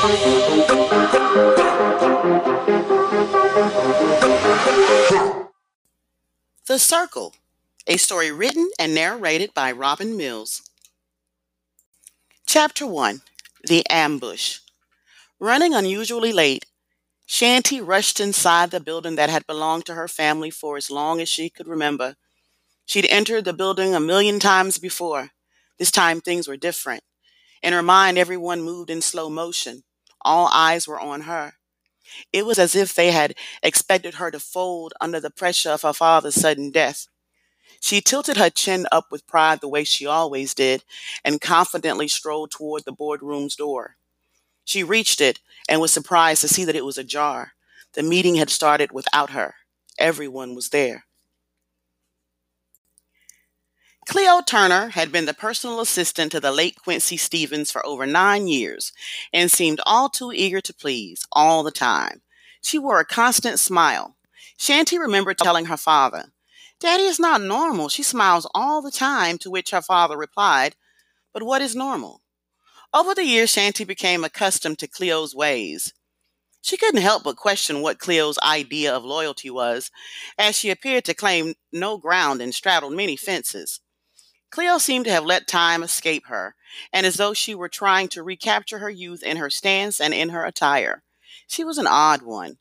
The Circle, a story written and narrated by Robin Mills. Chapter 1 The Ambush. Running unusually late, Shanty rushed inside the building that had belonged to her family for as long as she could remember. She'd entered the building a million times before. This time things were different. In her mind, everyone moved in slow motion. All eyes were on her. It was as if they had expected her to fold under the pressure of her father's sudden death. She tilted her chin up with pride the way she always did and confidently strolled toward the boardroom's door. She reached it and was surprised to see that it was ajar. The meeting had started without her. Everyone was there. Cleo Turner had been the personal assistant to the late Quincy Stevens for over nine years and seemed all too eager to please all the time. She wore a constant smile. Shanty remembered oh. telling her father, Daddy is not normal. She smiles all the time, to which her father replied, But what is normal? Over the years, Shanty became accustomed to Cleo's ways. She couldn't help but question what Cleo's idea of loyalty was, as she appeared to claim no ground and straddled many fences. Cleo seemed to have let time escape her, and as though she were trying to recapture her youth in her stance and in her attire. She was an odd one.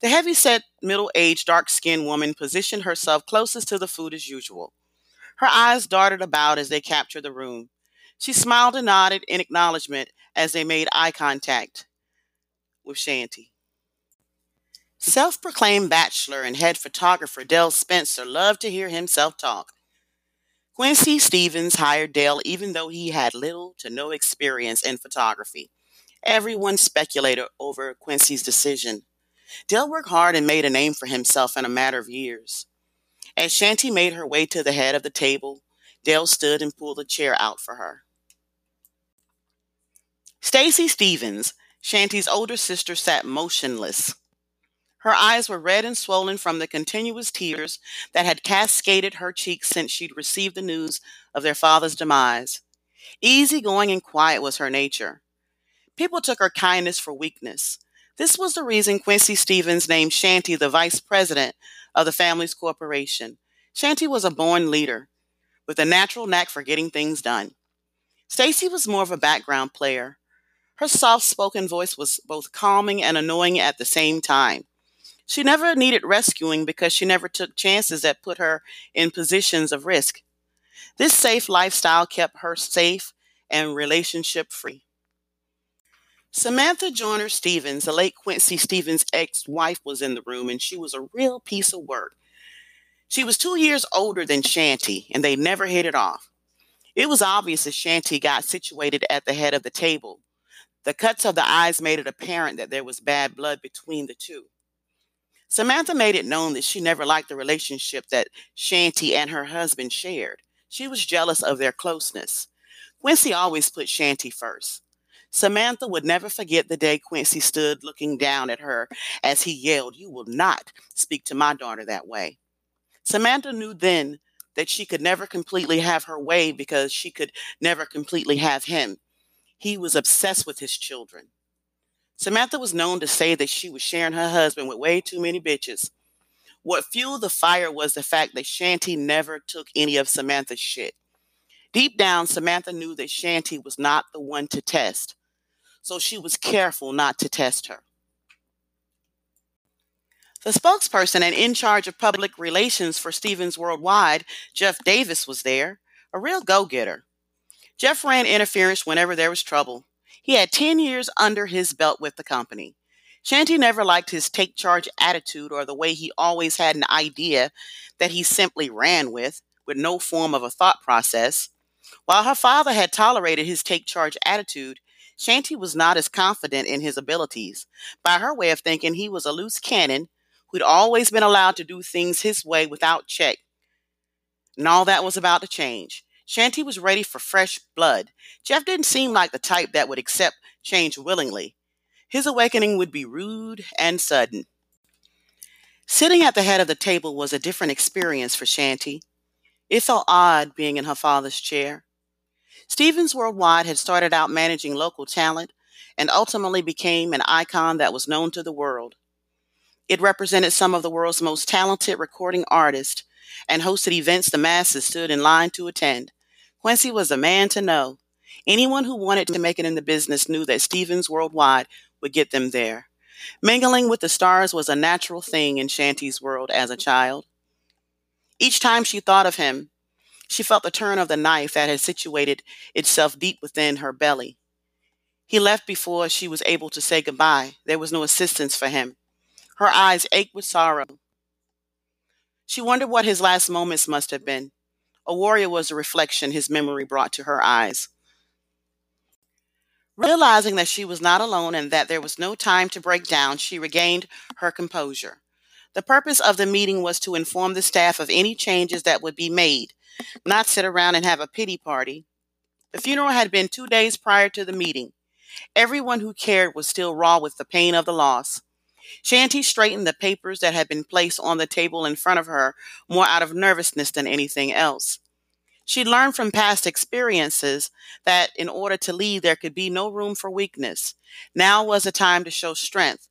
The heavy set, middle aged, dark skinned woman positioned herself closest to the food as usual. Her eyes darted about as they captured the room. She smiled and nodded in acknowledgement as they made eye contact with Shanty. Self proclaimed bachelor and head photographer Dell Spencer loved to hear himself talk. Quincy Stevens hired Dale even though he had little to no experience in photography. Everyone speculated over Quincy's decision. Dale worked hard and made a name for himself in a matter of years. As Shanty made her way to the head of the table, Dale stood and pulled a chair out for her. Stacy Stevens, Shanty's older sister, sat motionless. Her eyes were red and swollen from the continuous tears that had cascaded her cheeks since she'd received the news of their father's demise. Easygoing and quiet was her nature. People took her kindness for weakness. This was the reason Quincy Stevens named Shanty the vice president of the family's corporation. Shanty was a born leader with a natural knack for getting things done. Stacy was more of a background player. Her soft spoken voice was both calming and annoying at the same time. She never needed rescuing because she never took chances that put her in positions of risk. This safe lifestyle kept her safe and relationship free. Samantha Joyner Stevens, the late Quincy Stevens' ex wife, was in the room and she was a real piece of work. She was two years older than Shanty and they never hit it off. It was obvious as Shanty got situated at the head of the table. The cuts of the eyes made it apparent that there was bad blood between the two. Samantha made it known that she never liked the relationship that Shanty and her husband shared. She was jealous of their closeness. Quincy always put Shanty first. Samantha would never forget the day Quincy stood looking down at her as he yelled, You will not speak to my daughter that way. Samantha knew then that she could never completely have her way because she could never completely have him. He was obsessed with his children. Samantha was known to say that she was sharing her husband with way too many bitches. What fueled the fire was the fact that Shanty never took any of Samantha's shit. Deep down, Samantha knew that Shanty was not the one to test, so she was careful not to test her. The spokesperson and in charge of public relations for Stevens Worldwide, Jeff Davis, was there, a real go getter. Jeff ran interference whenever there was trouble. He had 10 years under his belt with the company. Shanti never liked his take charge attitude or the way he always had an idea that he simply ran with, with no form of a thought process. While her father had tolerated his take charge attitude, Shanti was not as confident in his abilities. By her way of thinking, he was a loose cannon who'd always been allowed to do things his way without check. And all that was about to change. Shanti was ready for fresh blood. Jeff didn't seem like the type that would accept change willingly. His awakening would be rude and sudden. Sitting at the head of the table was a different experience for Shanty. It felt odd being in her father's chair. Stevens Worldwide had started out managing local talent, and ultimately became an icon that was known to the world. It represented some of the world's most talented recording artists and hosted events the masses stood in line to attend. Quincy was a man to know. Anyone who wanted to make it in the business knew that Stevens Worldwide would get them there. Mingling with the stars was a natural thing in Shanty's world as a child. Each time she thought of him, she felt the turn of the knife that had situated itself deep within her belly. He left before she was able to say goodbye. There was no assistance for him. Her eyes ached with sorrow. She wondered what his last moments must have been. A warrior was the reflection his memory brought to her eyes. Realizing that she was not alone and that there was no time to break down, she regained her composure. The purpose of the meeting was to inform the staff of any changes that would be made, not sit around and have a pity party. The funeral had been two days prior to the meeting. Everyone who cared was still raw with the pain of the loss. Shanti straightened the papers that had been placed on the table in front of her more out of nervousness than anything else. She learned from past experiences that in order to lead, there could be no room for weakness. Now was a time to show strength.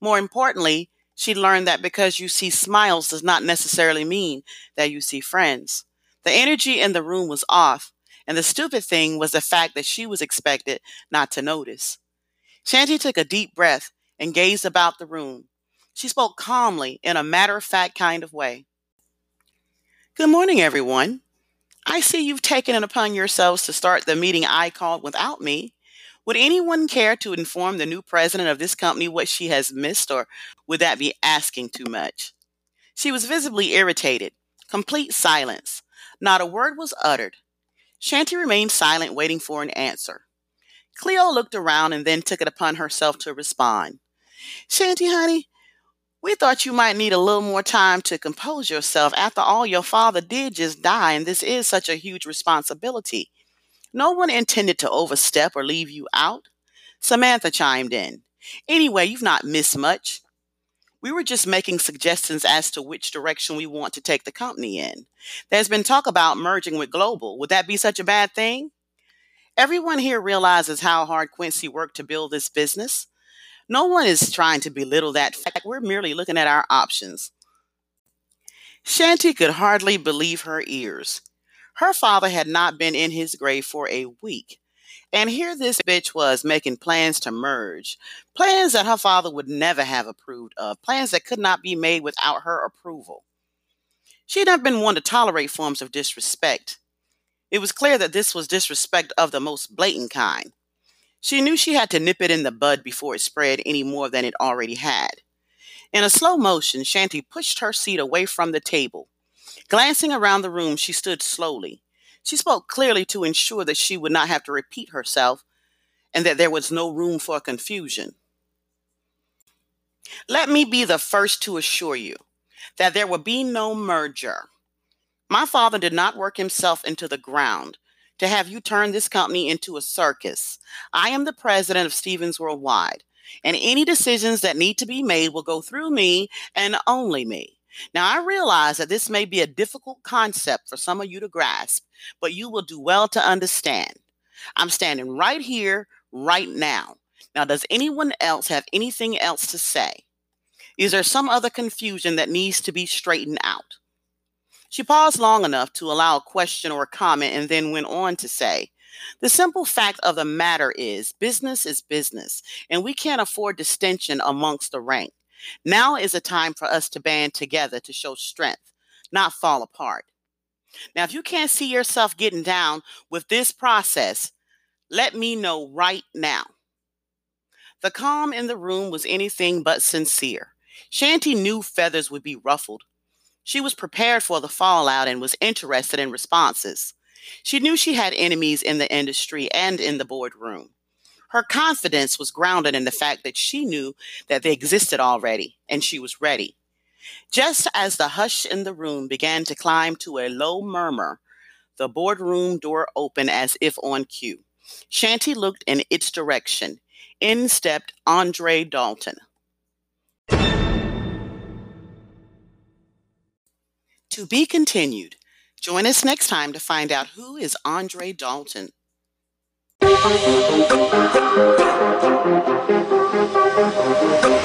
More importantly, she learned that because you see smiles does not necessarily mean that you see friends. The energy in the room was off, and the stupid thing was the fact that she was expected not to notice. Shanty took a deep breath and gazed about the room. She spoke calmly in a matter of fact kind of way. Good morning, everyone. I see you've taken it upon yourselves to start the meeting I called without me. Would anyone care to inform the new president of this company what she has missed, or would that be asking too much? She was visibly irritated. Complete silence. Not a word was uttered. Shanty remained silent, waiting for an answer. Cleo looked around and then took it upon herself to respond. Shanti, honey, we thought you might need a little more time to compose yourself. After all, your father did just die, and this is such a huge responsibility. No one intended to overstep or leave you out. Samantha chimed in. Anyway, you've not missed much. We were just making suggestions as to which direction we want to take the company in. There's been talk about merging with Global. Would that be such a bad thing? Everyone here realizes how hard Quincy worked to build this business. No one is trying to belittle that fact. We're merely looking at our options. Shanti could hardly believe her ears. Her father had not been in his grave for a week. And here this bitch was making plans to merge. Plans that her father would never have approved of. Plans that could not be made without her approval. She had not been one to tolerate forms of disrespect. It was clear that this was disrespect of the most blatant kind. She knew she had to nip it in the bud before it spread any more than it already had. In a slow motion, Shanty pushed her seat away from the table. Glancing around the room, she stood slowly. She spoke clearly to ensure that she would not have to repeat herself and that there was no room for confusion. Let me be the first to assure you that there will be no merger. My father did not work himself into the ground to have you turn this company into a circus. I am the president of Stevens Worldwide, and any decisions that need to be made will go through me and only me. Now, I realize that this may be a difficult concept for some of you to grasp, but you will do well to understand. I'm standing right here, right now. Now, does anyone else have anything else to say? Is there some other confusion that needs to be straightened out? She paused long enough to allow a question or a comment and then went on to say, the simple fact of the matter is, business is business, and we can't afford distinction amongst the rank. Now is a time for us to band together to show strength, not fall apart. Now, if you can't see yourself getting down with this process, let me know right now. The calm in the room was anything but sincere. Shanty knew feathers would be ruffled, she was prepared for the fallout and was interested in responses. She knew she had enemies in the industry and in the boardroom. Her confidence was grounded in the fact that she knew that they existed already and she was ready. Just as the hush in the room began to climb to a low murmur, the boardroom door opened as if on cue. Shanty looked in its direction. In stepped Andre Dalton. To be continued. Join us next time to find out who is Andre Dalton.